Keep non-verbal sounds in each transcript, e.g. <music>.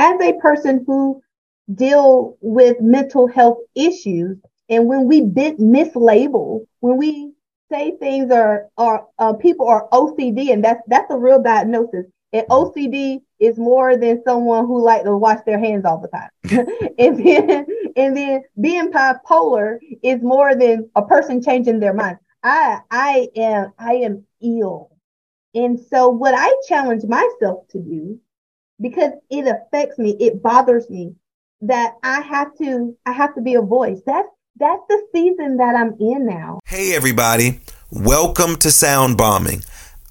as a person who deal with mental health issues, and when we mislabel, when we say things are are uh, people are OCD, and that's that's a real diagnosis. And OCD is more than someone who like to wash their hands all the time. <laughs> and then and then being bipolar is more than a person changing their mind. I I am I am ill. And so what I challenge myself to do because it affects me, it bothers me that I have to I have to be a voice. That's that's the season that I'm in now. Hey everybody, welcome to Sound Bombing.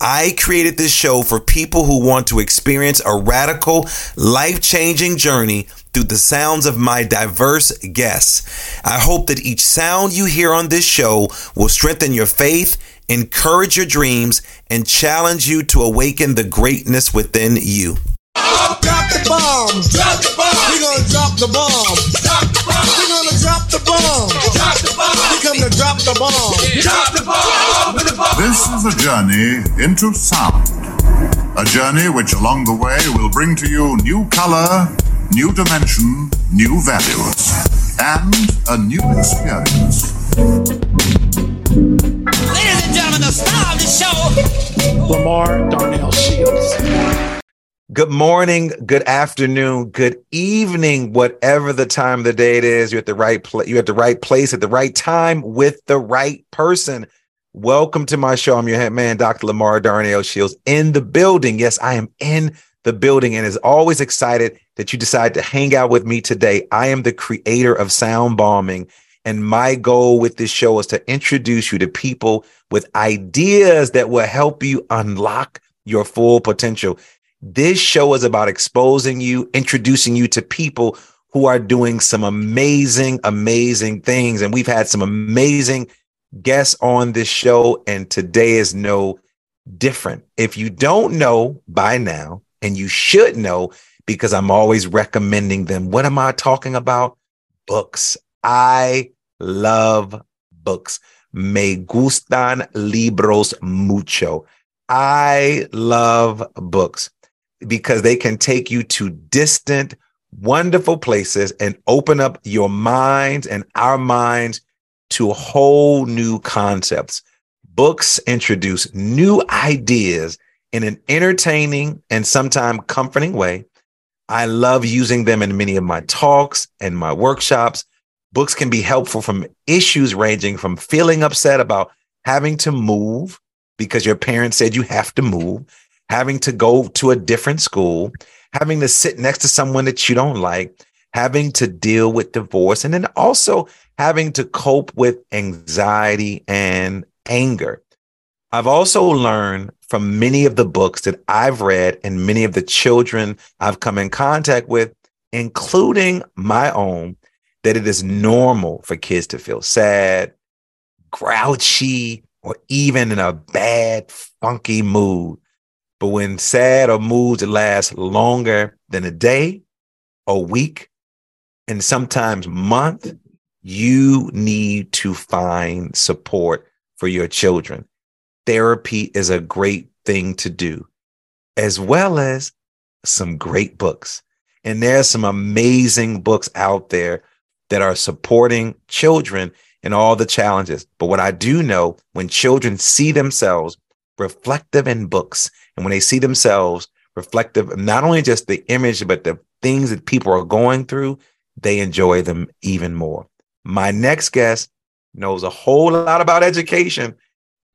I created this show for people who want to experience a radical, life changing journey through the sounds of my diverse guests. I hope that each sound you hear on this show will strengthen your faith, encourage your dreams, and challenge you to awaken the greatness within you. Drop the bomb. Drop the bomb. We're gonna drop the bomb. Drop the bomb. We're gonna drop the bomb. Drop the bomb. We come to drop the bomb. Drop the bomb. This is a journey into sound. A journey which along the way will bring to you new color, new dimension, new values, and a new experience. Ladies and gentlemen, the star of the show, LaMarr Darnell Shields. Good morning, good afternoon, good evening, whatever the time of the day it is. You're at the right place. You're at the right place at the right time with the right person. Welcome to my show. I'm your head man, Dr. LaMarr Darnell Shields, in the building. Yes, I am in the building and is always excited that you decide to hang out with me today. I am the creator of Sound Bombing. And my goal with this show is to introduce you to people with ideas that will help you unlock your full potential. This show is about exposing you, introducing you to people who are doing some amazing, amazing things. And we've had some amazing guests on this show, and today is no different. If you don't know by now, and you should know because I'm always recommending them, what am I talking about? Books. I love books. Me gustan libros mucho. I love books because they can take you to distant, wonderful places and open up your minds and our minds to whole new concepts. Books introduce new ideas in an entertaining and sometimes comforting way. I love using them in many of my talks and my workshops. Books can be helpful from issues ranging from feeling upset about having to move because your parents said you have to move having to go to a different school, having to sit next to someone that you don't like, having to deal with divorce, and then also having to cope with anxiety and anger. I've also learned from many of the books that I've read and many of the children I've come in contact with, including my own, that it is normal for kids to feel sad, grouchy, or even in a bad, funky mood. But when sad or moods last longer than a day, a week, and sometimes month, you need to find support for your children. Therapy is a great thing to do, as well as some great books. And there's some amazing books out there that are supporting children and all the challenges. But what I do know when children see themselves reflective in books and when they see themselves reflective, not only just the image, but the things that people are going through, they enjoy them even more. My next guest knows a whole lot about education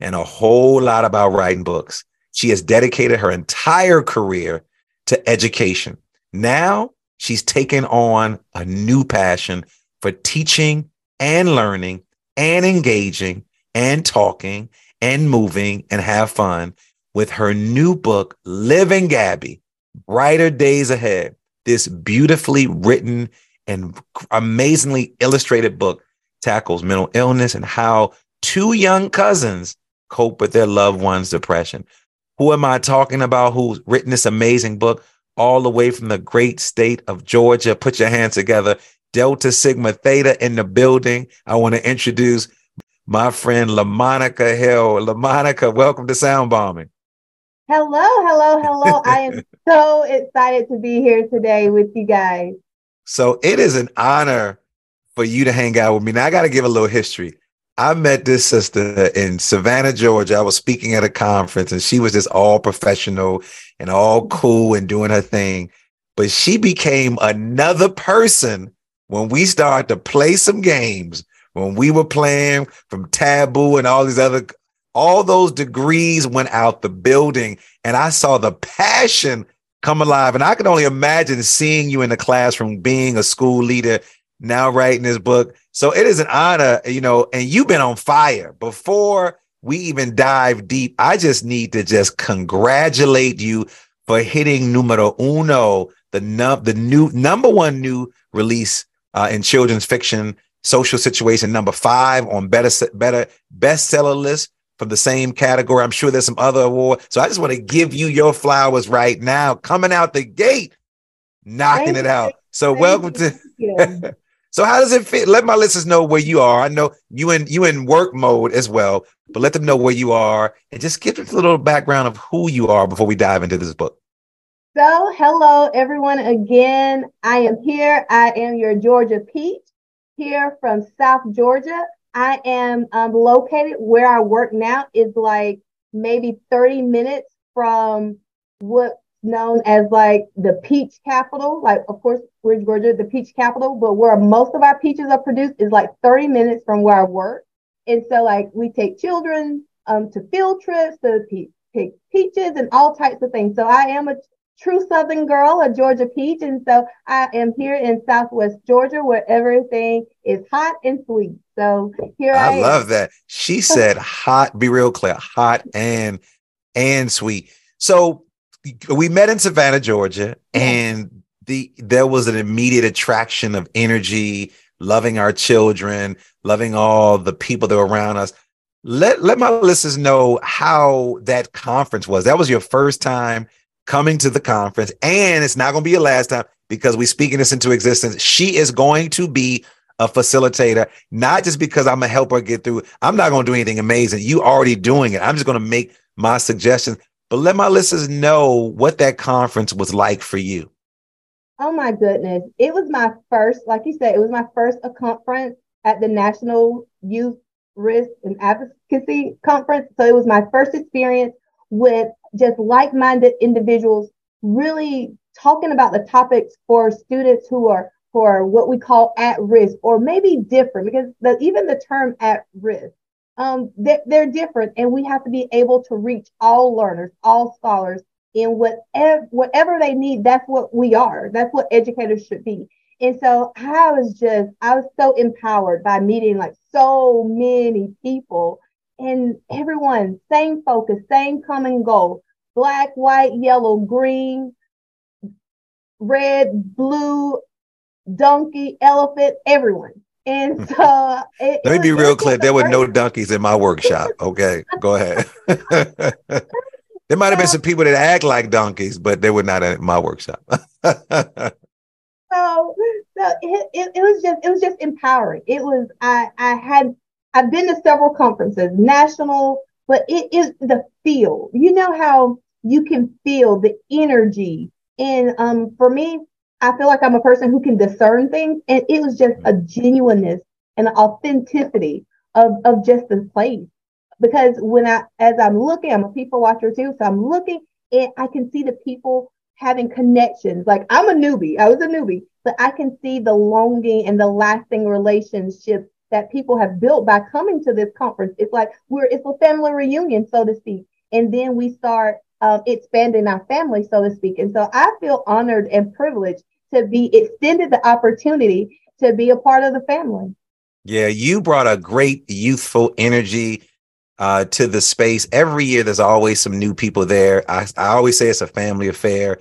and a whole lot about writing books. She has dedicated her entire career to education. Now she's taken on a new passion for teaching and learning and engaging and talking and moving and have fun with her new book, Liv and Gabby Brighter Days Ahead. This beautifully written and amazingly illustrated book tackles mental illness and how two young cousins cope with their loved one's depression. Who am I talking about who's written this amazing book all the way from the great state of Georgia? Put your hands together. Delta Sigma Theta in the building. I want to introduce my friend LaMonika Hill. LaMonika, welcome to Sound Bombing. Hello, hello, hello. I am <laughs> so excited to be here today with you guys. So it is an honor for you to hang out with me. Now I got to give a little history. I met this sister in Savannah, Georgia. I was speaking at a conference and she was just all professional and all mm-hmm. cool and doing her thing. But she became another person when we started to play some games, when we were playing from Taboo and all these other, all those degrees went out the building and I saw the passion come alive. And I can only imagine seeing you in the classroom, being a school leader, now writing this book. So it is an honor, you know, and you've been on fire before we even dive deep. I just need to just congratulate you for hitting numero uno, the num- the new number one new release uh, in children's fiction, social situation number five on better better bestseller list from the same category. I'm sure there's some other award. So I just want to give you your flowers right now, coming out the gate, knocking Thank it out. So welcome to. <laughs> so how does it fit? Let my listeners know where you are. I know you in you in work mode as well, but let them know where you are and just give us a little background of who you are before we dive into this book. So, hello everyone again. I am here. I am your Georgia Peach here from South Georgia. I am um, located where I work now is like maybe 30 minutes from what's known as like the peach capital. Like, of course, we're Georgia, the peach capital, but where most of our peaches are produced is like 30 minutes from where I work. And so, like, we take children um, to field trips to pe- pick peaches and all types of things. So I am a true Southern girl, a Georgia peach. And so I am here in Southwest Georgia where everything is hot and sweet. So here I, I love that. She <laughs> said hot, be real clear, hot and and sweet. So we met in Savannah, Georgia, and the there was an immediate attraction of energy, loving our children, loving all the people that were around us. Let let my listeners know how that conference was. That was your first time coming to the conference, and it's not going to be your last time because we're speaking this into existence. She is going to be a facilitator, not just because I'm gonna help her get through. I'm not gonna do anything amazing. You already doing it. I'm just gonna make my suggestions. But let my listeners know what that conference was like for you. Oh my goodness. It was my first, like you said, it was my first uh, conference at the National Youth Risk and Advocacy Conference. So it was my first experience with just like-minded individuals really talking about the topics for students who are for what we call at risk or maybe different because the, even the term at risk um, they're, they're different and we have to be able to reach all learners all scholars in whatever whatever they need. That's what we are. That's what educators should be. And so i was just i was so empowered by meeting like so many people and everyone same focus same common goal black white yellow green red blue donkey, elephant, everyone. And <laughs> so it, let me be real clear. There were no donkeys in my workshop. <laughs> Okay, go ahead. <laughs> there might have been some people that act like donkeys, but they were not in my workshop. so, so it, it, it was just it was just empowering. It was I I had I've been to several conferences, national, but it is the feel. You know how you can feel the energy. And um, for me, I feel like I'm a person who can discern things. And it was just a genuineness and authenticity of, of just the place. Because when I, as I'm looking, I'm a people watcher too. So I'm looking and I can see the people having connections. Like I'm a newbie. I was a newbie, but I can see the longing and the lasting relationships that people have built by coming to this conference. It's like we're, it's a family reunion, so to speak. And then we start um, expanding our family, so to speak. And so I feel honored and privileged to be extended the opportunity to be a part of the family. Yeah, you brought a great youthful energy uh, to the space. Every year, there's always some new people there. I, I always say it's a family affair.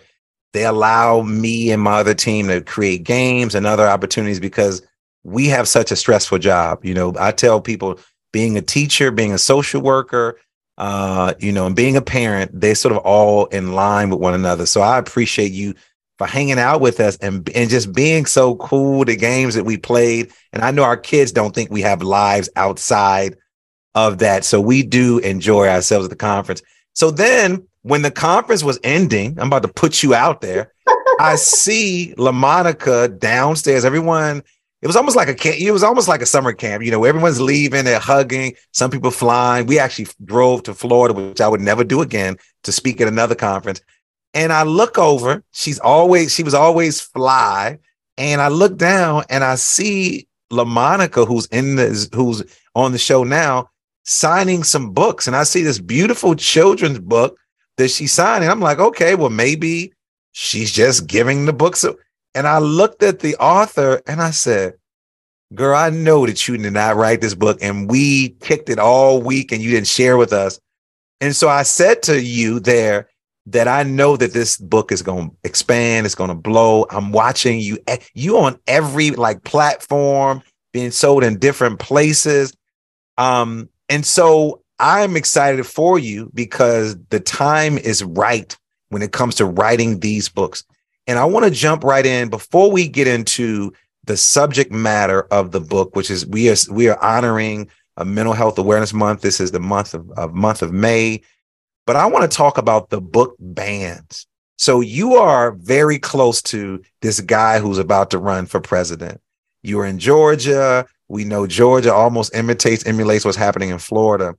They allow me and my other team to create games and other opportunities because we have such a stressful job. You know, I tell people being a teacher, being a social worker, uh, you know, and being a parent, they sort of all in line with one another. So I appreciate you for hanging out with us and and just being so cool. The games that we played, and I know our kids don't think we have lives outside of that, so we do enjoy ourselves at the conference. So then when the conference was ending, I'm about to put you out there. I see LaMonika downstairs. Everyone, it was almost like a camp. It was almost like a summer camp. You know, everyone's leaving, they're hugging. Some people flying. We actually drove to Florida, which I would never do again, to speak at another conference. And I look over. She's always she was always fly. And I look down and I see LaMonika, who's in this, who's on the show now, signing some books. And I see this beautiful children's book that she's signing. I'm like, okay, well, maybe she's just giving the books. And I looked at the author and I said, Girl, I know that you did not write this book and we kicked it all week and you didn't share with us. And so I said to you there that I know that this book is going to expand, it's going to blow. I'm watching you, you on every like platform being sold in different places. Um, and so I'm excited for you because the time is right when it comes to writing these books. And I want to jump right in before we get into the subject matter of the book, which is we are we are honoring a mental health awareness month. This is the month of, of month of May. But I want to talk about the book bans. So you are very close to this guy who's about to run for president. You are in Georgia. We know Georgia almost imitates, emulates what's happening in Florida.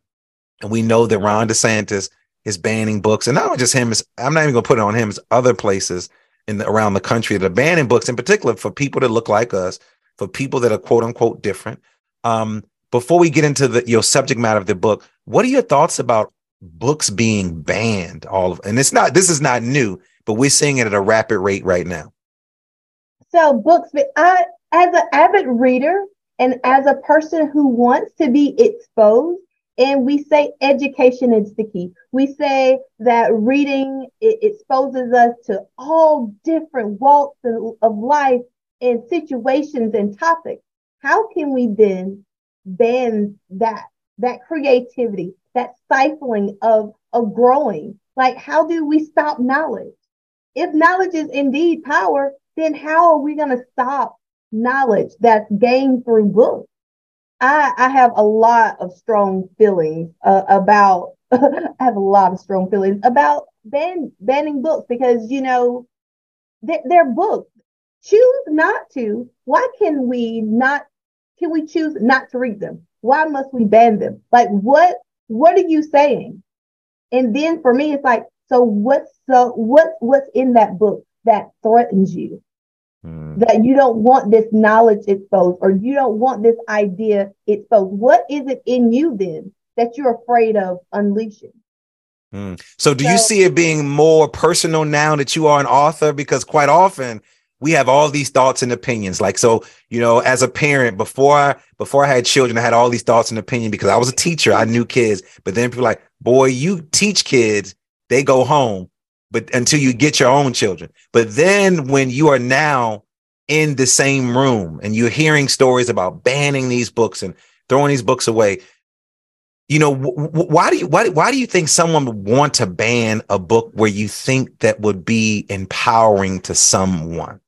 And we know that Ron DeSantis is banning books. And not just him, I'm not even going to put it on him, it's other places in the, around the country that are banning books, in particular for people that look like us, for people that are quote unquote different. Um, before we get into the your subject matter of the book, what are your thoughts about books being banned? All of and it's not this is not new, but we're seeing it at a rapid rate right now. So books, I as an avid reader and as a person who wants to be exposed, and we say education is the key. We say that reading it exposes us to all different walks of life and situations and topics. How can we then ban that, that creativity, that stifling of, of growing? Like, how do we stop knowledge? If knowledge is indeed power, then how are we going to stop knowledge that's gained through books? I, I have a lot of strong feelings uh, about. <laughs> I have a lot of strong feelings about ban, banning books because you know they're, they're books. Choose not to. Why can we not? Can we choose not to read them? Why must we ban them? Like what? What are you saying? And then for me, it's like, so what's so what what's in that book that threatens you? Mm. That you don't want this knowledge exposed or you don't want this idea exposed. What is it in you then that you're afraid of unleashing? Mm. So, do so, you see it being more personal now that you are an author? Because quite often we have all these thoughts and opinions. Like, so, you know, as a parent, before I, before I had children, I had all these thoughts and opinion because I was a teacher. I knew kids, but then people like, boy, you teach kids, they go home but until you get your own children. But then when you are now in the same room and you're hearing stories about banning these books and throwing these books away, you know, w- why do you why, why do you think someone would want to ban a book where you think that would be empowering to someone?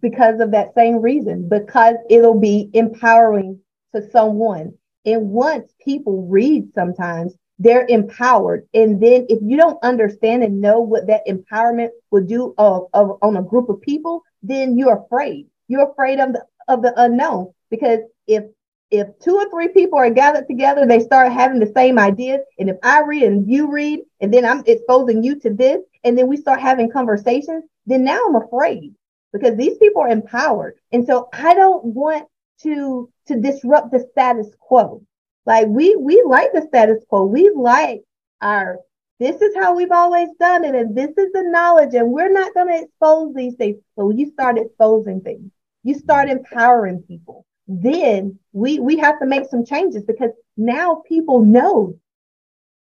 Because of that same reason, because it'll be empowering to someone. And once people read sometimes, they're empowered. And then if you don't understand and know what that empowerment will do of, of on a group of people, then you're afraid. You're afraid of the of the unknown. Because if if two or three people are gathered together, they start having the same ideas. And if I read and you read, and then I'm exposing you to this, and then we start having conversations, then now I'm afraid because these people are empowered. And so I don't want to to disrupt the status quo. Like we we like the status quo. We like our this is how we've always done it, and this is the knowledge, and we're not going to expose these things. But when you start exposing things, you start empowering people. Then we we have to make some changes because now people know,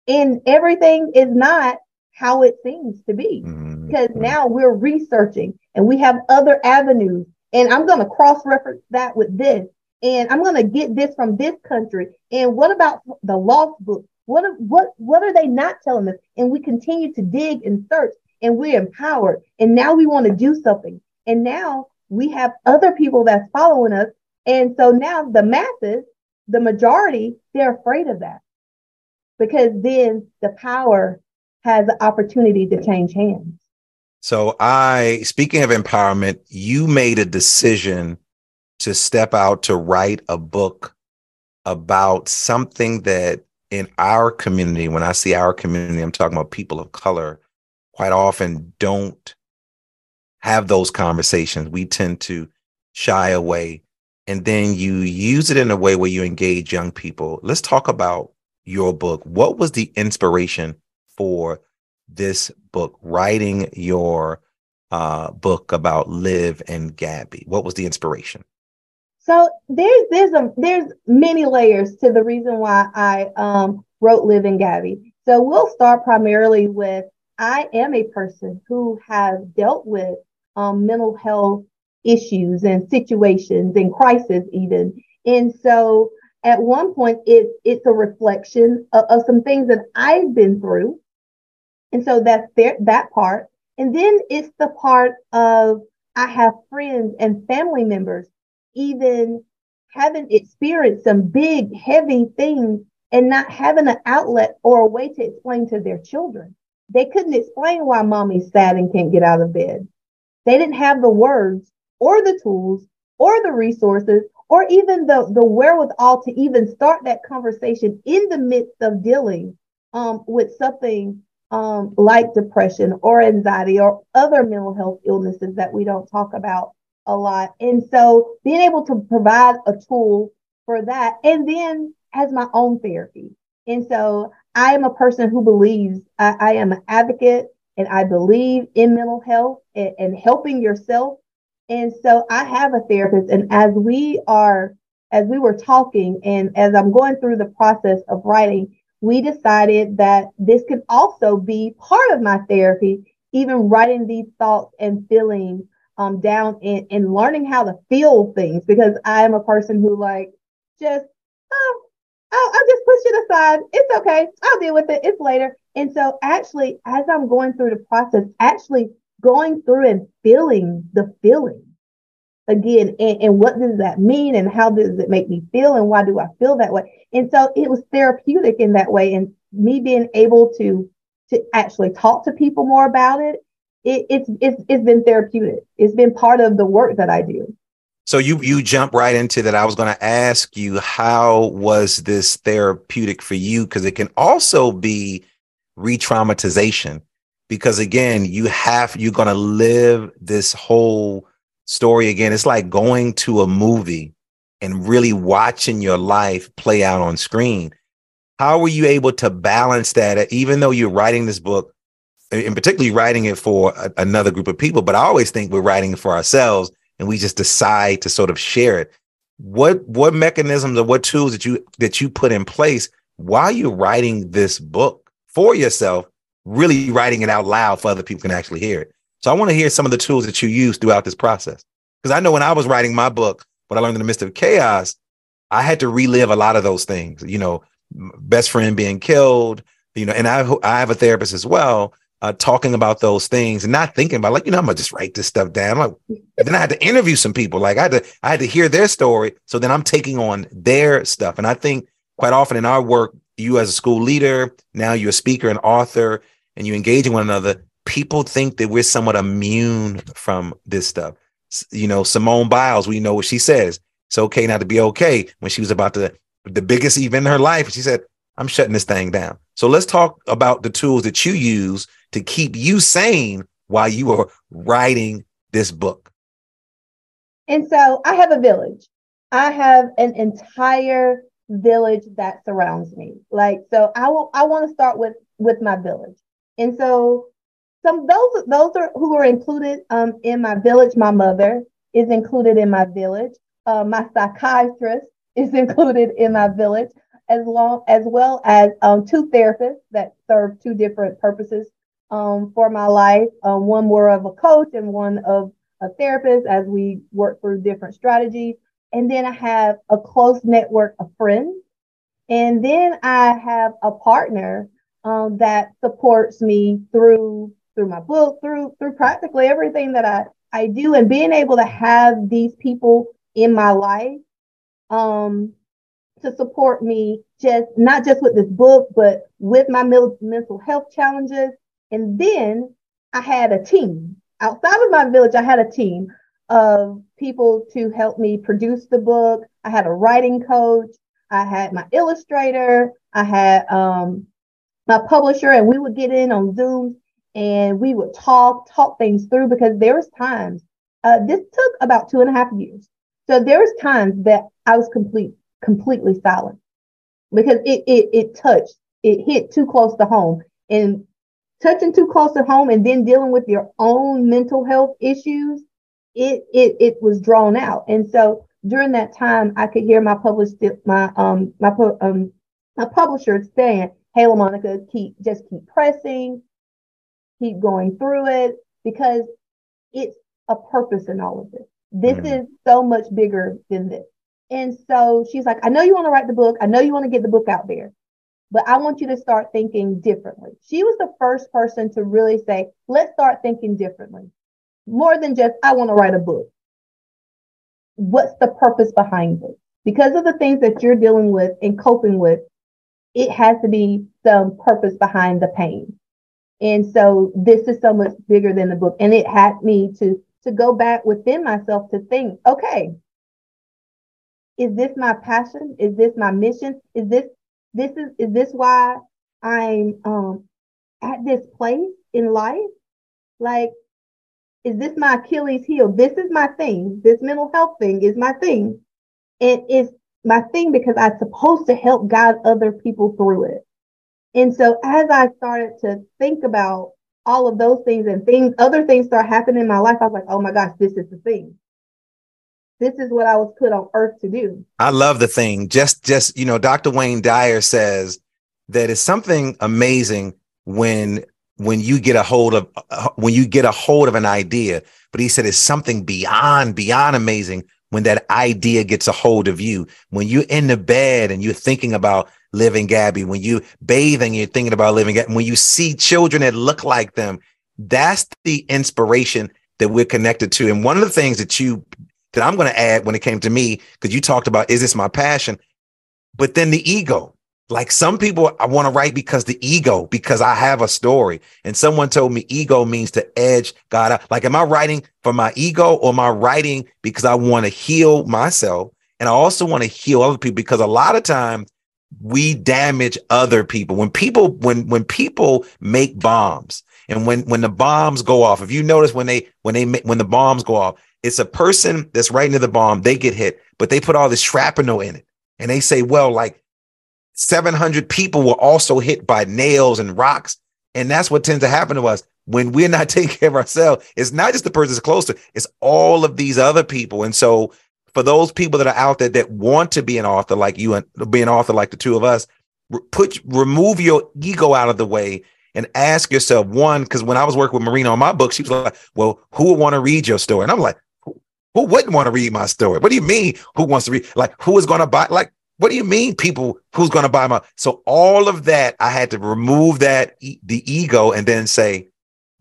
and everything is not how it seems to be. Mm-hmm. Because now we're researching and we have other avenues. And I'm going to cross reference that with this and I'm going to get this from this country. And what about the lost book? What what what are they not telling us? And we continue to dig and search, and we're empowered. And now we want to do something. And now we have other people that's following us. And so now the masses, the majority, they're afraid of that because then the power has the opportunity to change hands. So I, speaking of empowerment, you made a decision to step out to write a book about something that in our community, when I see our community, I'm talking about people of color, quite often don't have those conversations. We tend to shy away. And then you use it in a way where you engage young people. Let's talk about your book. What was the inspiration for this book, writing your uh, book about Liv and Gabby? What was the inspiration? So there's there's a there's many layers to the reason why I um, wrote Liv and Gabby. So we'll start primarily with I am a person who has dealt with um, mental health issues and situations and crisis even. And so at one point it, it's a reflection of, of some things that I've been through. And so that's there, that part. And then it's the part of I have friends and family members even having experienced some big, heavy things and not having an outlet or a way to explain to their children. They couldn't explain why mommy's sad and can't get out of bed. They didn't have the words or the tools or the resources or even the, the wherewithal to even start that conversation in the midst of dealing um, with something um, like depression or anxiety or other mental health illnesses that we don't talk about a lot. And so being able to provide a tool for that and then as my own therapy. And so I am a person who believes I, I am an advocate and I believe in mental health and, and helping yourself. And so I have a therapist. And as we are, as we were talking and as I'm going through the process of writing, we decided that this could also be part of my therapy, even writing these thoughts and feelings um, down in, and learning how to feel things because I am a person who like just, oh, I'll, I'll just push it aside. It's okay. I'll deal with it. It's later. And so actually, as I'm going through the process, actually going through and feeling the feeling again, and, and what does that mean? And how does it make me feel? And why do I feel that way? And so it was therapeutic in that way. And me being able to, to actually talk to people more about it it, it's it's it's been therapeutic. It's been part of the work that I do. So you you jump right into that. I was going to ask you how was this therapeutic for you because it can also be re-traumatization because again you have you're going to live this whole story again. It's like going to a movie and really watching your life play out on screen. How were you able to balance that even though you're writing this book and particularly writing it for a, another group of people, but I always think we're writing it for ourselves and we just decide to sort of share it. What what mechanisms or what tools that you that you put in place while you're writing this book for yourself, really writing it out loud for other people can actually hear it. So I want to hear some of the tools that you use throughout this process. Because I know when I was writing my book, what I learned in the midst of chaos, I had to relive a lot of those things, you know, best friend being killed, you know, and I I have a therapist as well uh, talking about those things and not thinking about like you know I'm gonna just write this stuff down. Like, then I had to interview some people. Like I had to I had to hear their story. So then I'm taking on their stuff. And I think quite often in our work, you as a school leader, now you're a speaker and author, and you engage in one another. People think that we're somewhat immune from this stuff. You know, Simone Biles, we know what she says. It's okay not to be okay. When she was about to the biggest event in her life, she said, I'm shutting this thing down. So let's talk about the tools that you use to keep you sane while you are writing this book? And so I have a village. I have an entire village that surrounds me. Like so I will I want to start with with my village. And so some those those are who are included um in my village. My mother is included in my village. Uh, my psychiatrist is <laughs> included in my village, as long as well as um, two therapists that serve two different purposes um, for my life. Um, one more of a coach and one of a therapist as we work through different strategies. And then I have a close network of friends. And then I have a partner um, that supports me through through my book, through through practically everything that I I do, and being able to have these people in my life um, to support me just not just with this book, but with my mental health challenges. And then I had a team outside of my village. I had a team of people to help me produce the book. I had a writing coach. I had my illustrator. I had um, my publisher, and we would get in on Zoom and we would talk, talk things through because there was times. Uh, this took about two and a half years. So there was times that I was complete, completely silent because it, it, it touched, it hit too close to home and touching too close to home and then dealing with your own mental health issues. It, it, it was drawn out. And so during that time, I could hear my published, my, um, my, um, my publisher saying, Hey, LaMonika, keep, just keep pressing, keep going through it because it's a purpose in all of this. This mm. is so much bigger than this. And so she's like, I know you want to write the book. I know you want to get the book out there, but I want you to start thinking differently. She was the first person to really say, let's start thinking differently. More than just, I want to write a book. What's the purpose behind it? Because of the things that you're dealing with and coping with, it has to be some purpose behind the pain. And so this is so much bigger than the book. And it had me to to go back within myself to think, okay, is this my passion? Is this my mission? Is this this is is this why I'm um at this place in life? Like, is this my Achilles heel? This is my thing. This mental health thing is my thing. And it's my thing because I'm supposed to help guide other people through it. And so as I started to think about all of those things and things, other things start happening in my life. I was like, oh my gosh, this is the thing. This is what I was put on earth to do. I love the thing. Just, just, you know, Dr. Wayne Dyer says that it's something amazing when, when you get a hold of, uh, when you get a hold of an idea, but he said it's something beyond, beyond amazing when that idea gets a hold of you. When you're in the bed and you're thinking about Liv and Gabby, when you bathing, you're thinking about Liv and Gabby, when you see children that look like them, that's the inspiration that we're connected to. And one of the things that you that I'm going to add when it came to me, because you talked about is this my passion? But then the ego. Like some people I want to write because the ego, because I have a story. And someone told me ego means to edge God out. Like, am I writing for my ego or am I writing because I want to heal myself? And I also want to heal other people because a lot of times we damage other people. When people, when, when people make bombs and when, when the bombs go off, if you notice when they, when they, when the bombs go off, it's a person that's right into the bomb. They get hit, but they put all this shrapnel in it. And they say, well, like 700 people were also hit by nails and rocks. And that's what tends to happen to us when we're not <laughs> taking care of ourselves. It's not just the person that's close to, it's all of these other people. And so for those people that are out there that want to be an author like you and be an author like the two of us, put remove your ego out of the way and ask yourself one, because when I was working with Marina on my book, she was like, Well, who would want to read your story? And I'm like, who wouldn't want to read my story? What do you mean? Who wants to read? Like, who is going to buy? Like, what do you mean, people? Who's going to buy my? So all of that, I had to remove that the ego and then say,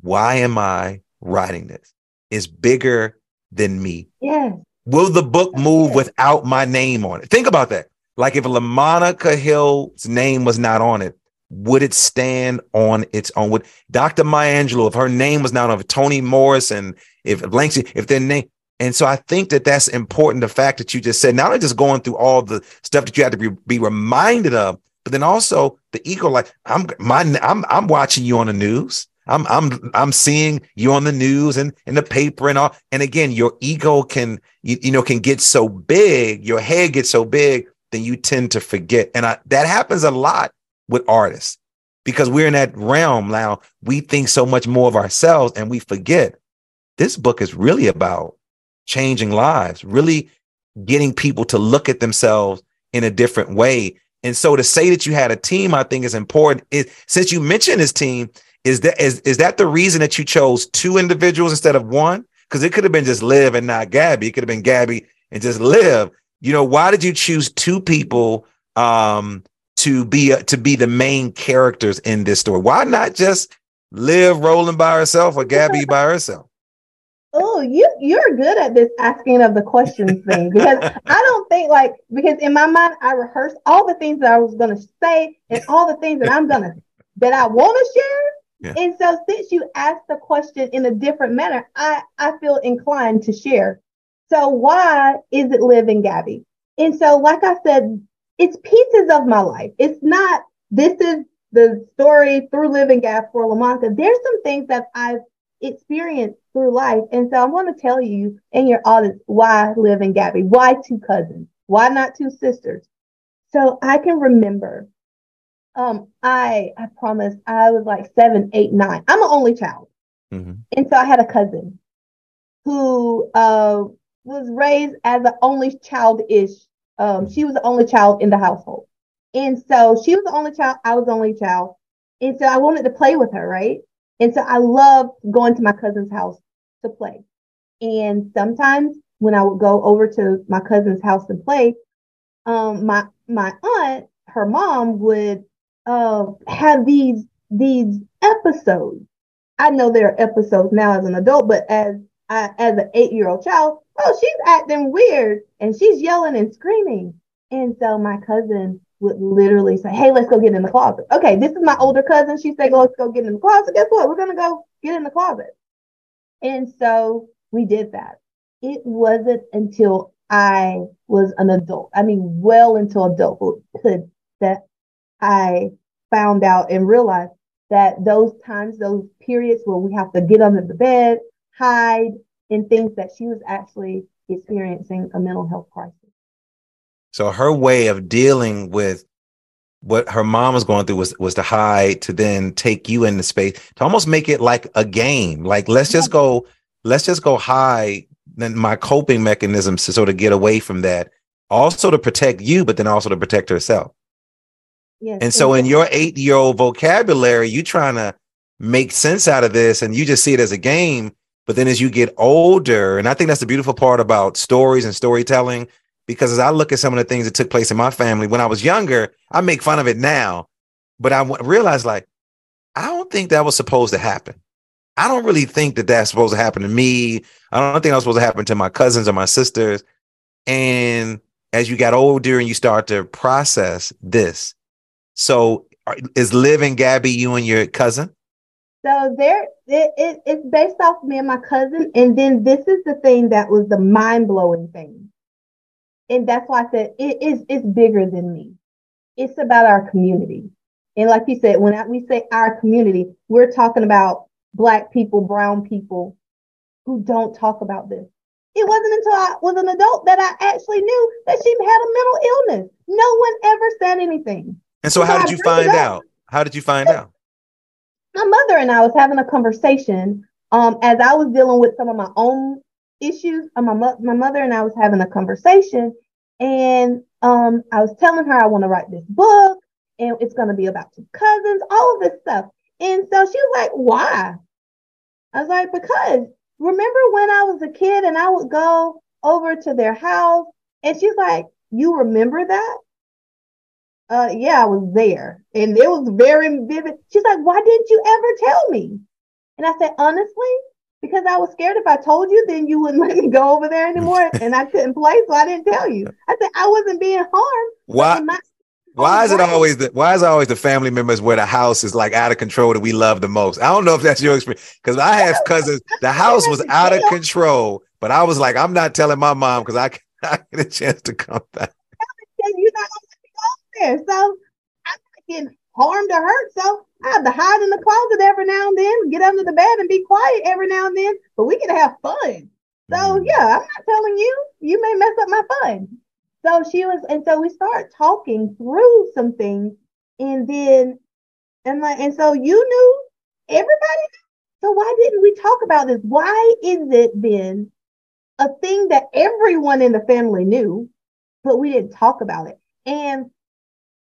why am I writing this? It's bigger than me. Yeah. Will the book move without my name on it? Think about that. Like if LaMonika Hill's name was not on it, would it stand on its own? Would Dr. Maya Angelou, if her name was not on it, Toni Morrison if Banksy, if their name, and so I think that that's important. The fact that you just said, not only just going through all the stuff that you have to be, be reminded of, but then also the ego, like I'm my I'm I'm watching you on the news. I'm I'm I'm seeing you on the news and in the paper and all. And again, your ego can you, you know can get so big, your head gets so big, then you tend to forget. And I, that happens a lot with artists because we're in that realm now. We think so much more of ourselves and we forget this book is really about changing lives, really getting people to look at themselves in a different way. And so to say that you had a team, I think is important. It, since you mentioned this team, is that is, is that the reason that you chose two individuals instead of one? Because it could have been just Liv and not Gabby. It could have been Gabby and just Liv. You know, why did you choose two people um, to be uh, to be the main characters in this story? Why not just Liv rolling by herself or Gabby by herself? Oh, you you're good at this asking of the questions thing because <laughs> I don't think like because in my mind I rehearsed all the things that I was gonna say and all the things that I'm gonna that I want to share. Yeah. And so since you asked the question in a different manner, I I feel inclined to share. So why is it Liv and Gabby? And so, like I said, it's pieces of my life. It's not this is the story through Liv and Gab for LaMonika. There's some things that I've experienced through life. And so I want to tell you and your audience why Liv and Gabby, why two cousins, why not two sisters? So I can remember, um, I I promise I was like seven, eight, nine. I'm an only child. Mhm. And so I had a cousin who uh, was raised as an only child-ish. Um, she was the only child in the household. And so she was the only child, I was the only child. And so I wanted to play with her, right? And so I loved going to my cousin's house to play. And sometimes when I would go over to my cousin's house and play, um, my my aunt, her mom would uh, have these these episodes. I know there are episodes now as an adult, but as I, as an eight year old child, oh, she's acting weird and she's yelling and screaming. And so my cousin would literally say, Hey, let's go get in the closet. Okay, this is my older cousin. She said, Let's go get in the closet. Guess what? We're going to go get in the closet. And so we did that. It wasn't until I was an adult, I mean, well into adulthood, that I found out and realized that those times, those periods where we have to get under the bed, hide, and things that she was actually experiencing a mental health crisis. So her way of dealing with what her mom was going through was was to hide, to then take you into space, to almost make it like a game. Like let's just go, let's just go hide. Then my coping mechanisms to sort of get away from that, also to protect you, but then also to protect herself. Yes. And so in your eight year old vocabulary, you trying to make sense out of this and you just see it as a game. But then as you get older, and I think that's the beautiful part about stories and storytelling, because as I look at some of the things that took place in my family when I was younger, I make fun of it now, but I w- realized like, I don't think that was supposed to happen. I don't really think that that's supposed to happen to me. I don't think that was supposed to happen to my cousins or my sisters. And as you got older and you start to process this, so is Liv and Gabby you and your cousin? So there, it, it, it's based off me and my cousin. And then this is the thing that was the mind blowing thing. And that's why I said it is it's bigger than me. It's about our community. And like you said, when I, we say our community, we're talking about black people, brown people who don't talk about this. It wasn't until I was an adult that I actually knew that she had a mental illness. No one ever said anything. And so how Yeah, did you find out? How did you find out? my mother and I was having a conversation um, as I was dealing with some of my own issues. Uh, my, mo- my mother and I was having a conversation, and um, I was telling her I want to write this book, and it's going to be about two cousins, all of this stuff. And so she was like, "Why?" I was like, "Because remember when I was a kid and I would go over to their house?" And she's like, "You remember that?" Uh, yeah, I was there, and it was very vivid. She's like, "Why didn't you ever tell me?" And I said, "Honestly, because I was scared if I told you, then you wouldn't <laughs> let me go over there <laughs> anymore, and I couldn't play, so I didn't tell you." I said, "I wasn't being harmed." Why? my- Why is it always the why is it always the family members where the house is like out of control that we love the most? I don't know if that's your experience because I have <laughs> cousins. The house was out of control, but I was like, I'm not telling my mom because I I get a chance to come back. you're not gonna let me go there. So I'm not getting harmed or hurt. So I have to hide in the closet every now and then, get under the bed and be quiet every now and then, but we can have fun. So Mm. yeah, I'm not telling you, you may mess up my fun. So she was, and so we start talking through some things, and then, and like, and so you knew, everybody knew. So why didn't we talk about this? Why is it then a thing that everyone in the family knew, but we didn't talk about it? And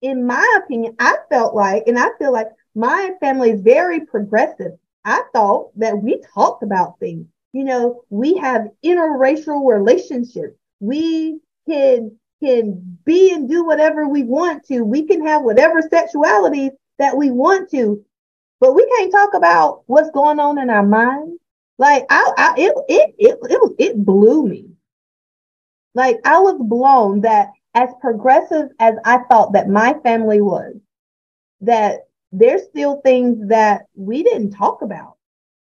in my opinion, I felt like, and I feel like my family is very progressive. I thought that we talked about things. You know, we have interracial relationships. We can can be and do whatever we want to. We can have whatever sexuality that we want to, but we can't talk about what's going on in our minds. Like I, I it, it, it, it, it blew me. Like I was blown that as progressive as I thought that my family was, that there's still things that we didn't talk about.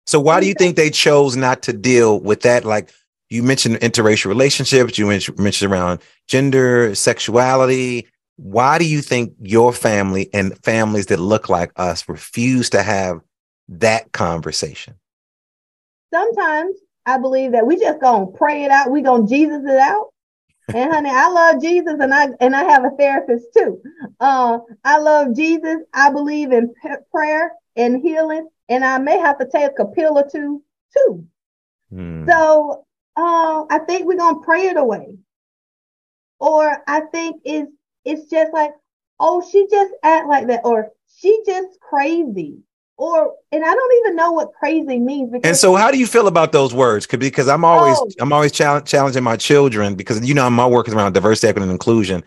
So why do you think they chose not to deal with that? Like you mentioned interracial relationships, you mentioned around gender, sexuality. Why do you think your family and families that look like us refuse to have that conversation? Sometimes I believe that we just gonna pray it out. We gonna Jesus it out. And honey, I love Jesus, and I and I have a therapist too. Uh, I love Jesus. I believe in p- prayer and healing, and I may have to take a pill or two too. Hmm. So uh, I think we're gonna pray it away. Or I think it's it's just like, oh, she just act like that, or she just crazy or and I don't even know what crazy means. and so, how do you feel about those words? Because I'm always oh. I'm always challenge, challenging my children because you know my work is around diversity, equity, and inclusion.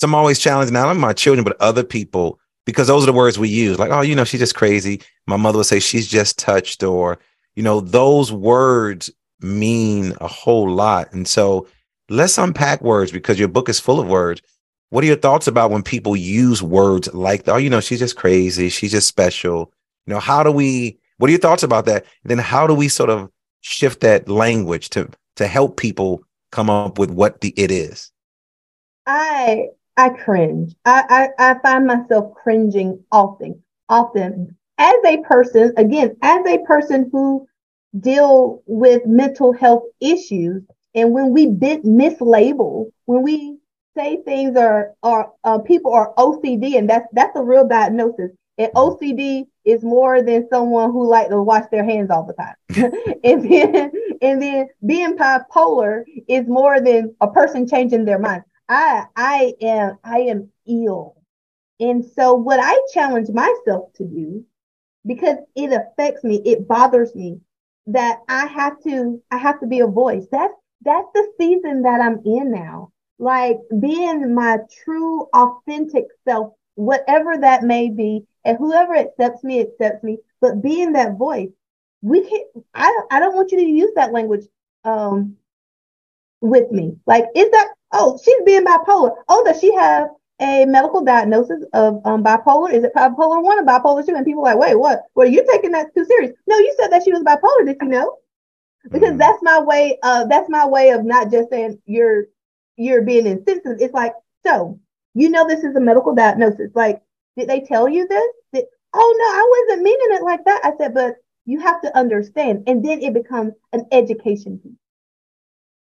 So I'm always challenging not only my children but other people because those are the words we use. Like, oh, you know, she's just crazy. My mother would say she's just touched, or you know, those words mean a whole lot. And so, let's unpack words because your book is full of words. What are your thoughts about when people use words like, oh, you know, she's just crazy, she's just special? You know, how do we? What are your thoughts about that? Then how do we sort of shift that language to to help people come up with what the it is? I I cringe. I, I, I find myself cringing often, often as a person, again, as a person who deal with mental health issues. And when we bit mislabel, when we say things are, are uh, people are OCD, and that's, that's a real diagnosis. And OCD is more than someone who like to wash their hands all the time. <laughs> and then and then being bipolar is more than a person changing their mind. I I am I am ill. And so what I challenge myself to do because it affects me, it bothers me that I have to I have to be a voice. That's that's the season that I'm in now. Like being my true authentic self, whatever that may be, and whoever accepts me accepts me. But being that voice. We can't i i don't want you to use that language um with me. Like is that oh she's being bipolar. Oh does she have a medical diagnosis of um, bipolar? Is it bipolar one or bipolar two? And people are like wait what? Well you're taking that too serious. No you said that she was bipolar. Did you know? Because mm-hmm. that's my way uh that's my way of not just saying you're you're being insensitive. It's like so you know this is a medical diagnosis. Like did they tell you this? Did, oh no, I wasn't meaning it like that. I said, but you have to understand. And then it becomes an education piece.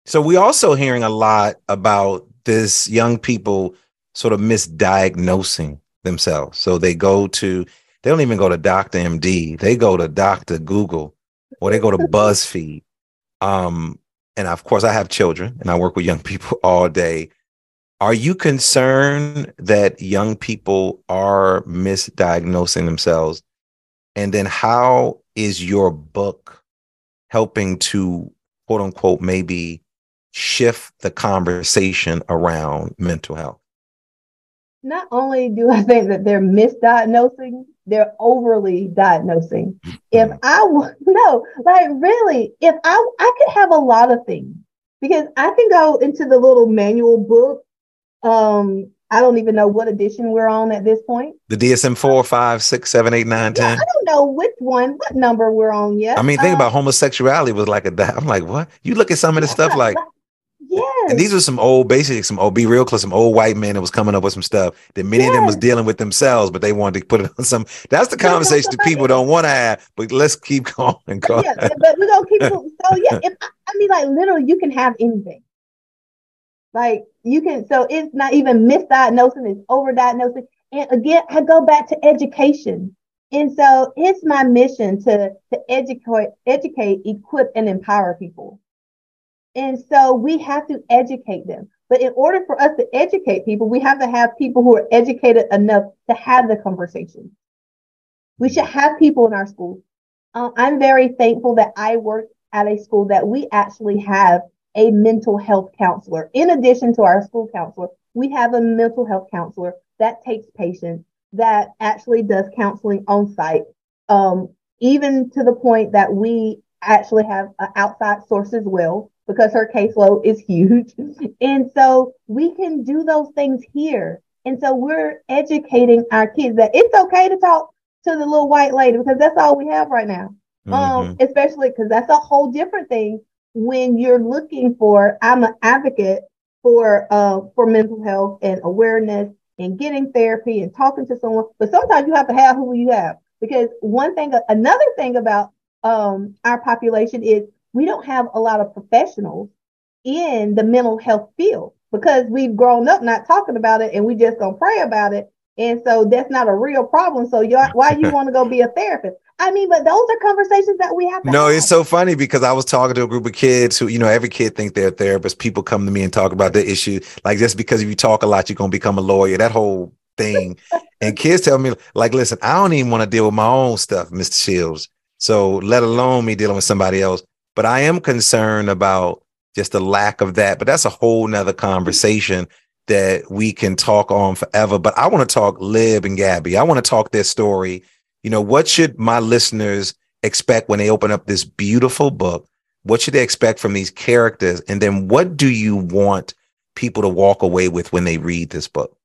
So we also hearing a lot about this young people sort of misdiagnosing themselves. So they go to, they don't even go to Dr. MD. They go to Dr. Google or they go to <laughs> BuzzFeed. Um, and of course I have children and I work with young people <laughs> all day. Are you concerned that young people are misdiagnosing themselves? And then how is your book helping to quote unquote maybe shift the conversation around mental health? Not only do I think that they're misdiagnosing, they're overly diagnosing. Mm-hmm. If I <laughs> no, like really, if I I could have a lot of things because I can go into the little manual book um, I don't even know what edition we're on at this point. The DSM four, five, six, seven, eight, nine, ten. Yeah, I don't know which one, what number we're on yet. I mean, think uh, about homosexuality was like a. I'm like, what? You look at some of the stuff <laughs> like. Yeah. And these are some old, basically some old, be real close, some old white men that was coming up with some stuff that many yes. of them was dealing with themselves, but they wanted to put it on some. That's the conversation that people don't want to have. But let's keep <laughs> going. And go yeah, but we're gonna keep. <laughs> so yeah, if, I mean, like literally, you can have anything. Like you can, so it's not even misdiagnosing, it's overdiagnosing. And again, I go back to education. And so it's my mission to, to educate, educate, equip, and empower people. And so we have to educate them. But in order for us to educate people, we have to have people who are educated enough to have the conversation. We should have people in our schools. Uh, I'm very thankful that I work at a school that we actually have a mental health counselor. In addition to our school counselor, we have a mental health counselor that takes patients that actually does counseling on site, um, even to the point that we actually have an outside source as well because her caseload is huge. <laughs> And so we can do those things here. And so we're educating our kids that it's okay to talk to the little white lady because that's all we have right now. Um, mm-hmm. Um, especially because that's a whole different thing when you're looking for, I'm an advocate for uh for mental health and awareness and getting therapy and talking to someone. But sometimes you have to have who you have because one thing, another thing about um, our population is we don't have a lot of professionals in the mental health field because we've grown up not talking about it and we just gonna pray about it. And so that's not a real problem. So why you want to go be a therapist? I mean, but those are conversations that we have No, have. it's so funny because I was talking to a group of kids who, you know, every kid thinks they're therapists. People come to me and talk about the issue. Like just because if you talk a lot, you're gonna become a lawyer. That whole thing. <laughs> and kids tell me, like, listen, I don't even want to deal with my own stuff, Mr. Shields. So let alone me dealing with somebody else. But I am concerned about just the lack of that. But that's a whole nother conversation that we can talk on forever. But I want to talk Liv and Gabby. I want to talk their story you know, what should my listeners expect when they open up this beautiful book? What should they expect from these characters? And then what do you want people to walk away with when they read this book?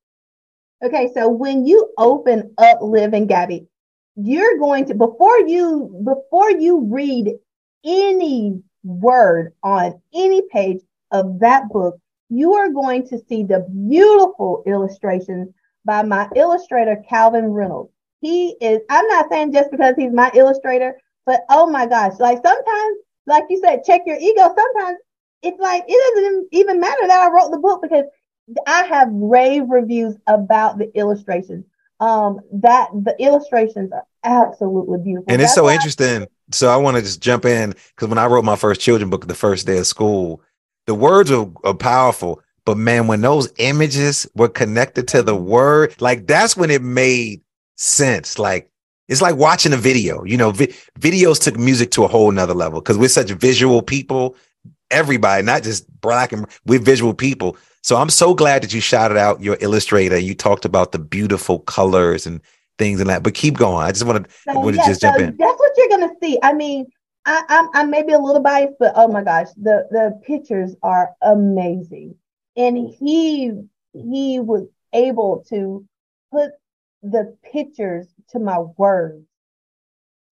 Okay, so when you open up Liv and Gabby, you're going to before you before you read any word on any page of that book, you are going to see the beautiful illustrations by my illustrator Calvin Reynolds. He is, I'm not saying just because he's my illustrator, but oh my gosh, like sometimes, like you said, check your ego. Sometimes it's like, it doesn't even matter that I wrote the book because I have rave reviews about the illustrations. Um, that the illustrations are absolutely beautiful. And it's so interesting. so I want to just jump in because when I wrote my first children book the first day of school, the words are, are powerful. But man, when those images were connected to the word, like that's when it made sense. Like it's like watching a video. You know, vi- videos took music to a whole nother level because we're such visual people. Everybody, not just black and we're visual people. So I'm so glad that you shouted out your illustrator. You talked about the beautiful colors and things and that. But keep going. I just want to, so, to yeah, just jump in. That's what you're gonna see. I mean, I, I'm I may be a little biased, but oh my gosh, the the pictures are amazing. And he he was able to put the pictures to my words.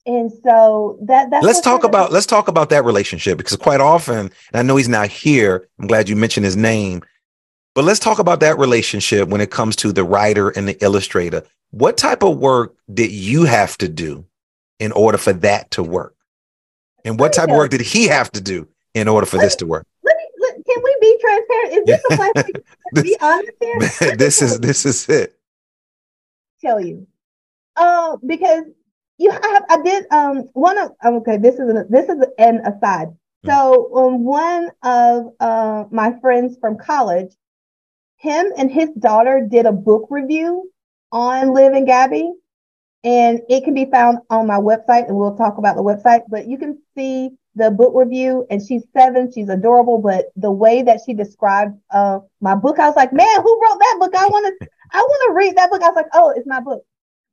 And so that that's let's talk about let's talk about that relationship because quite often, and I know he's not here. I'm glad you mentioned his name, but let's talk about that relationship when it comes to the writer and the illustrator. What type of work did you have to do in order for that to work? And what type of work did he have to do in order for this to work? Let me, let, can we be transparent? Is this a <laughs> place to be honest here? <laughs> this is this is it tell you. Uh, because you have, I did, um, one of, okay, this is, an, this is an aside. Hmm. So, um, one of, uh, my friends from college, him and his daughter did a book review on Liv and Gabby. And it can be found on my website, and we'll talk about the website. But you can see the book review, and she's seven. She's adorable, but the way that she described uh, my book, I was like, man, who wrote that book? I want to I want to read that book. I was like, oh, it's my book.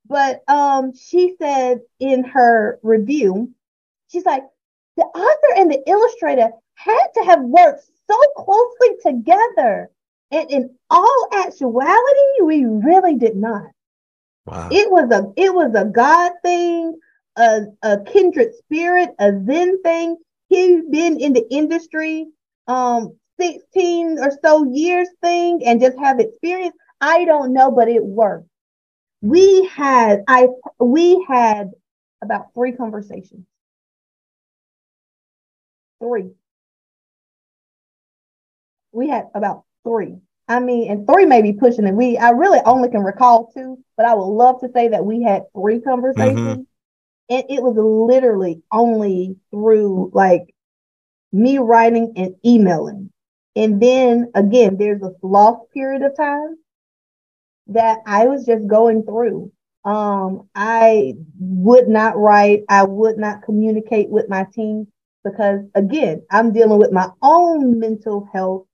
But um, she said in her review, she's like, the author and the illustrator had to have worked so closely together. And in all actuality, we really did not. Wow. It was a it was a God thing, a, a kindred spirit, a Zen thing. He'd been in the industry um 16 or so years thing and just have experience. I don't know, but it worked. We had I we had about three conversations. Three. We had about three. I mean, and three may be pushing it. We I really only can recall two, but I would love to say that we had three conversations. Mm-hmm. And it was literally only through like me writing and emailing. And then again, there's a lost period of time that I was just going through. Um, I would not write, I would not communicate with my team because again, I'm dealing with my own mental health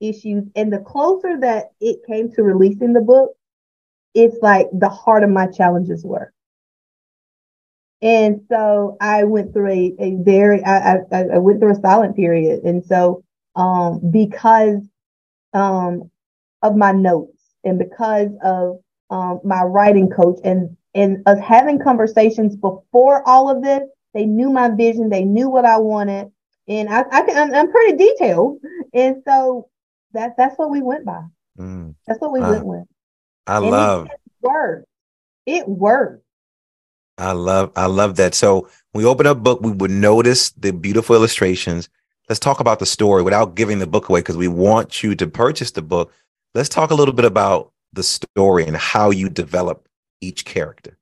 issues. And the closer that it came to releasing the book, it's like the harder my challenges were. And so I went through a, a very, I, I, I went through a silent period. And so um, because um, of my notes and because of um, my writing coach and and us having conversations before all of this. They knew my vision. They knew what I wanted, and I, I can, I'm, I'm pretty detailed, and so that that's what we went by. Mm. That's what we Uh, went with. I And love, it worked. It worked. I love, I love that. So when we open up book, we would notice the beautiful illustrations. Let's talk about the story without giving the book away because we want you to purchase the book. Let's talk a little bit about the story and how you develop each character.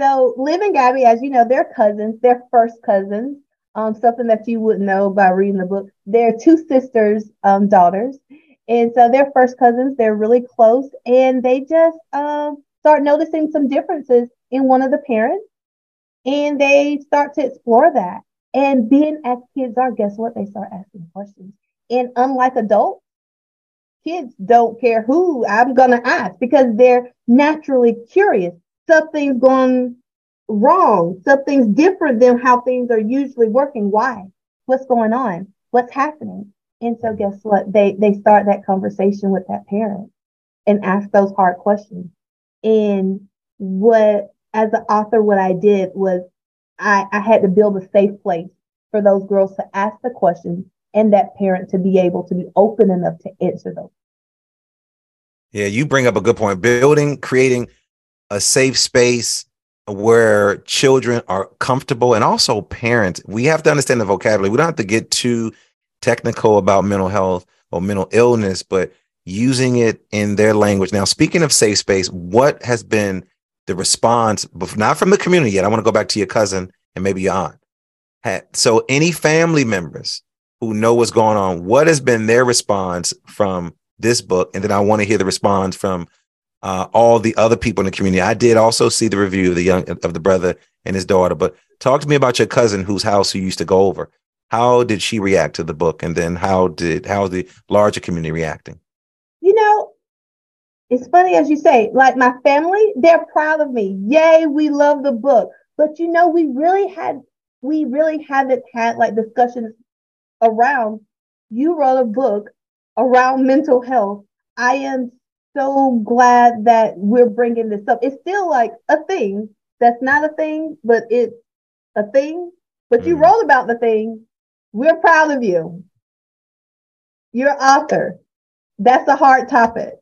So Liv and Gabby, as you know, they're cousins. They're first cousins. Um, something that you wouldn't know by reading the book. They're two sisters, um, daughters, and so they're first cousins. They're really close, and they just um start noticing some differences in one of the parents, and they start to explore that. And being as kids are, guess what? They start asking questions. And unlike adults, kids don't care who I'm gonna ask because they're naturally curious something's gone wrong. Something's different than how things are usually working. Why? What's going on? What's happening? And so guess what? They they start that conversation with that parent and ask those hard questions. And what as an author, what I did was I, I had to build a safe place for those girls to ask the questions and that parent to be able to be open enough to answer those. Yeah, you bring up a good point. Building, creating a safe space where children are comfortable and also parents. We have to understand the vocabulary. We don't have to get too technical about mental health or mental illness, but using it in their language. Now, speaking of safe space, what has been the response, not from the community yet? I want to go back to your cousin and maybe your aunt. So, any family members who know what's going on, what has been their response from this book? And then I want to hear the response from uh, all the other people in the community. I did also see the review of the young of the brother and his daughter, but talk to me about your cousin whose house you used to go over. How did she react to the book, and then how did how the larger community reacting? you know, it's funny as you say, like my family, they're proud of me. Yay, we love the book. But you know, we really had, we really haven't had like discussions around, you wrote a book around mental health. I am so glad that we're bringing this up. It's still like a thing that's not a thing, but it's a thing. But you Mhm. wrote about the thing. We're proud of you. You're author. That's a hard topic.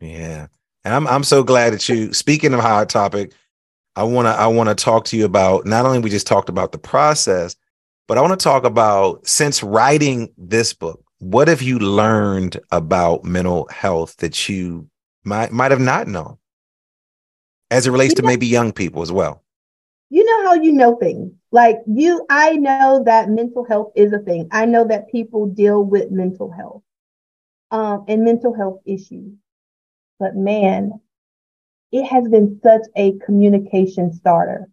Yeah, and I'm I'm so glad that you. Speaking of hard topic, I wanna I wanna talk to you about not only we just talked about the process, but I want to talk about since writing this book, what have you learned about mental health that you might might have not known, as it relates to You know- maybe young people as well. you know how you know things. Like you i know that mental health is a thing. I know that people deal with mental health um, and mental health issues. But man it has been such a communication starter.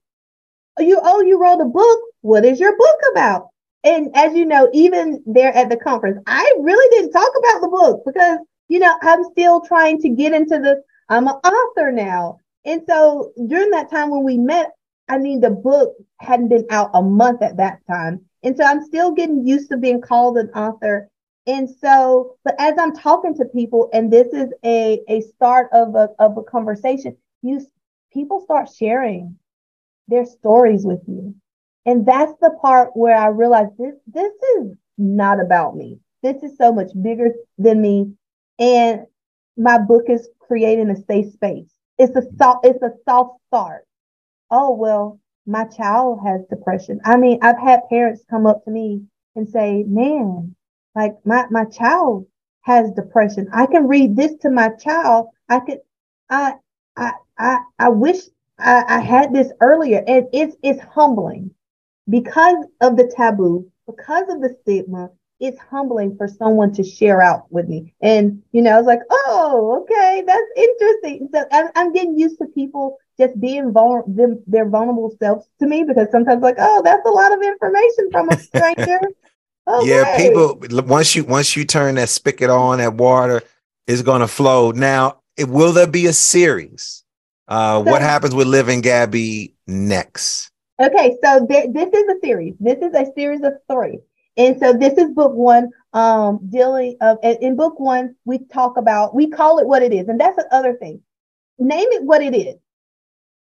You oh you wrote a book? What is your book about and as you know even there at the conference i really didn't talk about the book because you know i'm still trying to get into this i'm an author now and so during that time when we met I mean, the book hadn't been out a month at that time. And so I'm still getting used to being called an author. And so, but as I'm talking to people, and this is a, a start of a, of a conversation, you people start sharing their stories with you. And that's the part where I realized this, this is not about me. This is so much bigger than me. And my book is creating a safe space. It's a soft, it's a soft start oh well my child has depression i mean i've had parents come up to me and say man like my my child has depression i can read this to my child i could i i i, I wish I, I had this earlier and it's it's humbling because of the taboo because of the stigma it's humbling for someone to share out with me and you know i was like oh okay that's interesting so i'm, I'm getting used to people just being vulnerable, them, their vulnerable selves to me because sometimes like, oh, that's a lot of information from a stranger. <laughs> Yeah, people once you once you turn that spigot on, that water is going to flow. Now, it, will there be a series? Uh, what happens with Liv and Gabby next? Okay, so th- this is a series. This is a series of three. And so this is book one. Um, dealing of in book one, we talk about we call it what it is, and that's the other thing. Name it what it is.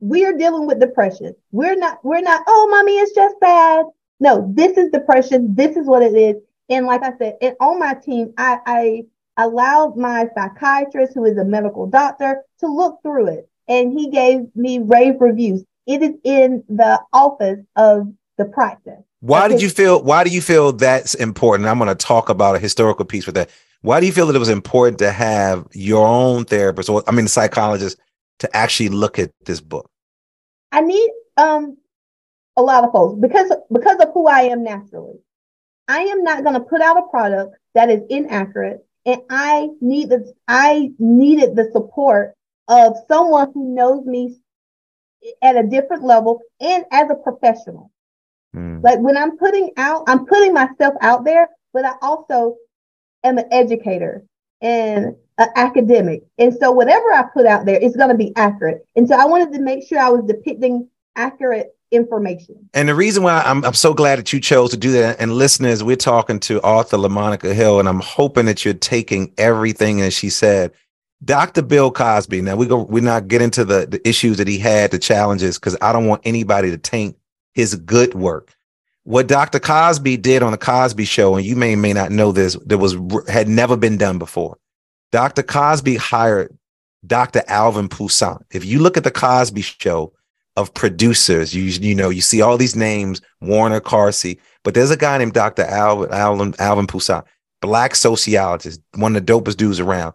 We are dealing with depression. We're not. We're not. Oh, mommy, it's just bad. No, this is depression. This is what it is. And like I said, and on my team, I, I allowed my psychiatrist, who is a medical doctor, to look through it, and he gave me rave reviews. It is in the office of the practice. Why did you feel? Why do you feel that's important? I'm going to talk about a historical piece with that. Why do you feel that it was important to have your own therapist, or I mean, psychologist, to actually look at this book? I need um a lot of folks because because of who I am naturally. I am not going to put out a product that is inaccurate, and I need the I needed the support of someone who knows me at a different level and as a professional. Mm. Like when I'm putting out, I'm putting myself out there, but I also am an educator and an academic. And so whatever I put out there is going to be accurate. And so I wanted to make sure I was depicting accurate information. And the reason why I'm, I'm so glad that you chose to do that, and listeners, we're talking to author LaMonika Hill, and I'm hoping that you're taking everything that she said. Dr. Bill Cosby. Now we go. We're not get into the the issues that he had, the challenges, because I don't want anybody to taint his good work. What Dr. Cosby did on the Cosby show, and you may may not know this, that was had never been done before. Dr. Cosby hired Dr. Alvin Poussaint. If you look at the Cosby show of producers, you you know you see all these names, Werner Carsey, but there's a guy named Dr. Alvin Alvin Alvin Poussaint, black sociologist, one of the dopest dudes around.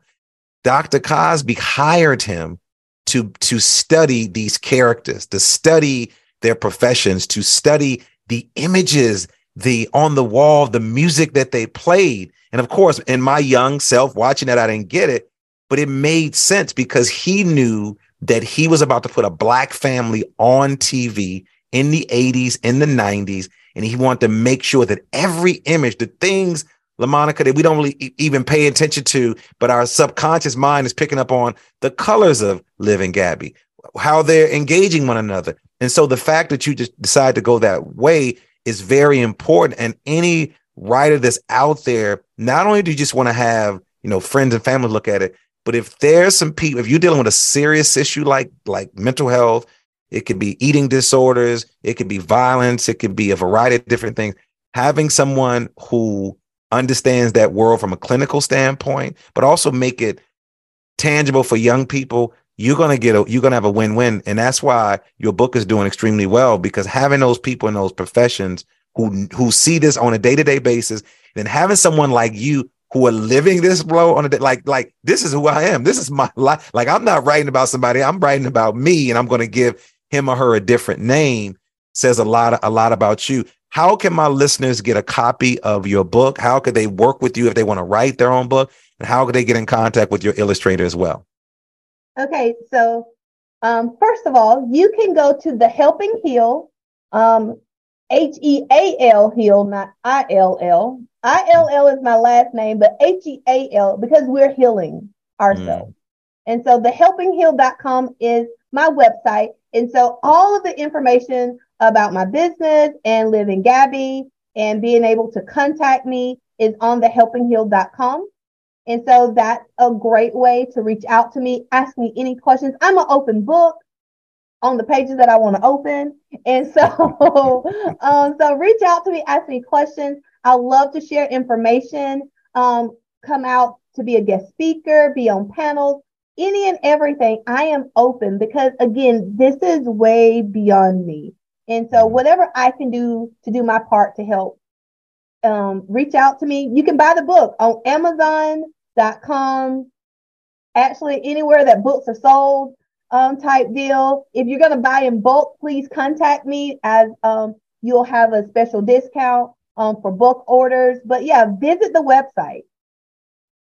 Dr. Cosby hired him to to study these characters, to study their professions, to study the images, the on the wall, the music that they played. And of course, in my young self watching that, I didn't get it, but it made sense because he knew that he was about to put a black family on TV in the 80s, in the 90s, and he wanted to make sure that every image, the things, LaMonika, that we don't really even pay attention to, but our subconscious mind is picking up on the colors of Liv and Gabby, how they're engaging one another. And so the fact that you just decide to go that way is very important. And any writer that's out there, not only do you just want to have, you know, friends and family look at it, but if there's some people, if you're dealing with a serious issue like like mental health, it could be eating disorders, it could be violence, it could be a variety of different things. Having someone who understands that world from a clinical standpoint, but also make it tangible for young people you're gonna get a you're gonna have a win-win. And that's why your book is doing extremely well because having those people in those professions who who see this on a day-to-day basis and having someone like you who are living this blow on a day like like this is who i am. This is my life like i'm not writing about somebody i'm writing about me and i'm going to give him or her a different name says a lot a lot about you how can my listeners get a copy of your book how could they work with you if they want to write their own book and how could they get in contact with your illustrator as well Okay, so um, first of all, you can go to the Helping Heal, um, H E A L Heal, not I L L. I L L is my last name, but H E A L because we're healing ourselves. Mm. And so the helpingheal.com is my website. And so all of the information about my business and Liv and Gabby and being able to contact me is on the helpingheal.com. And so that's a great way to reach out to me, ask me any questions. I'm an open book on the pages that I want to open. And so, <laughs> um, so reach out to me, ask me questions. I love to share information, um, come out to be a guest speaker, be on panels, any and everything. I am open because again, this is way beyond me. And so whatever I can do to do my part to help um, reach out to me. You can buy the book on Amazon.com. Actually, anywhere that books are sold, um, type deal. If you're going to buy in bulk, please contact me as um, you'll have a special discount um, for book orders. But yeah, visit the website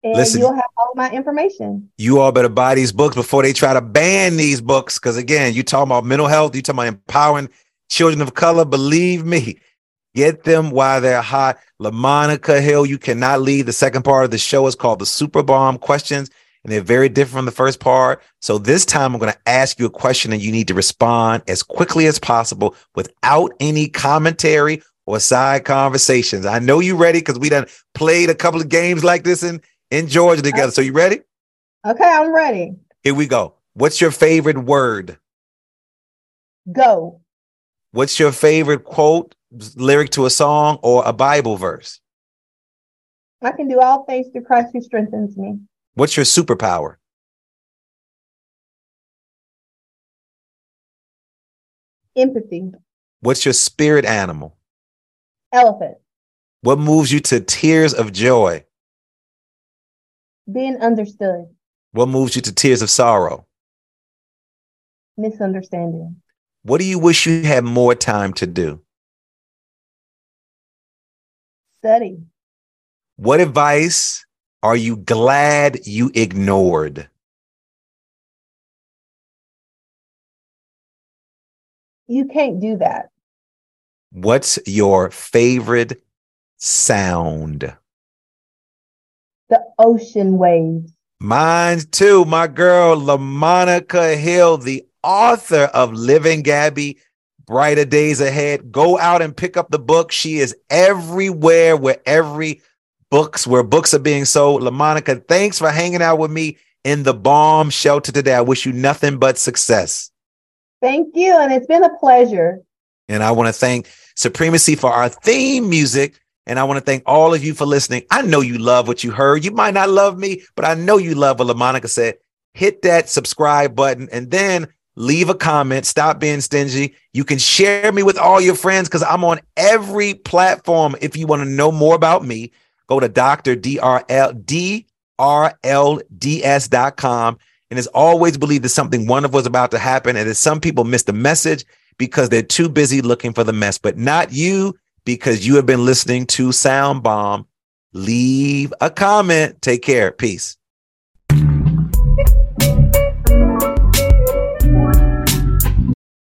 and Listen, you'll have all my information. You all better buy these books before they try to ban these books. Because again, you talking about mental health, you talking about empowering children of color. Believe me, Get them while they're hot. LaMonika Hill, you cannot leave. The second part of the show is called the Super Bomb Questions, and they're very different from the first part. So this time I'm going to ask you a question and you need to respond as quickly as possible without any commentary or side conversations? I know you're ready because we done played a couple of games like this in, in Georgia together. So you ready? Okay, I'm ready. Here we go. What's your favorite word? Go. What's your favorite quote, lyric to a song, or a Bible verse? I can do all things through Christ who strengthens me. What's your superpower? Empathy. What's your spirit animal? Elephant. What moves you to tears of joy? Being understood. What moves you to tears of sorrow? Misunderstanding. What do you wish you had more time to do? Study. What advice are you glad you ignored? You can't do that. What's your favorite sound? The ocean waves. Mine too, my girl, LaMonika Hill, the author of Liv and Gabby, Brighter Days Ahead. Go out and pick up the book. She is everywhere where every books, where books are being sold. LaMonika, thanks for hanging out with me in the bomb shelter today. I wish you nothing but success. Thank you. And it's been a pleasure. And I want to thank Supremacy for our theme music. And I want to thank all of you for listening. I know you love what you heard. You might not love me, but I know you love what LaMonika said. Hit that subscribe button and then leave a comment. Stop being stingy. You can share me with all your friends because I'm on every platform. If you want to know more about me, go to Dr. And as always, believe that something wonderful is about to happen. And that some people miss the message because they're too busy looking for the mess, but not you because you have been listening to Sound Bomb. Leave a comment. Take care. Peace.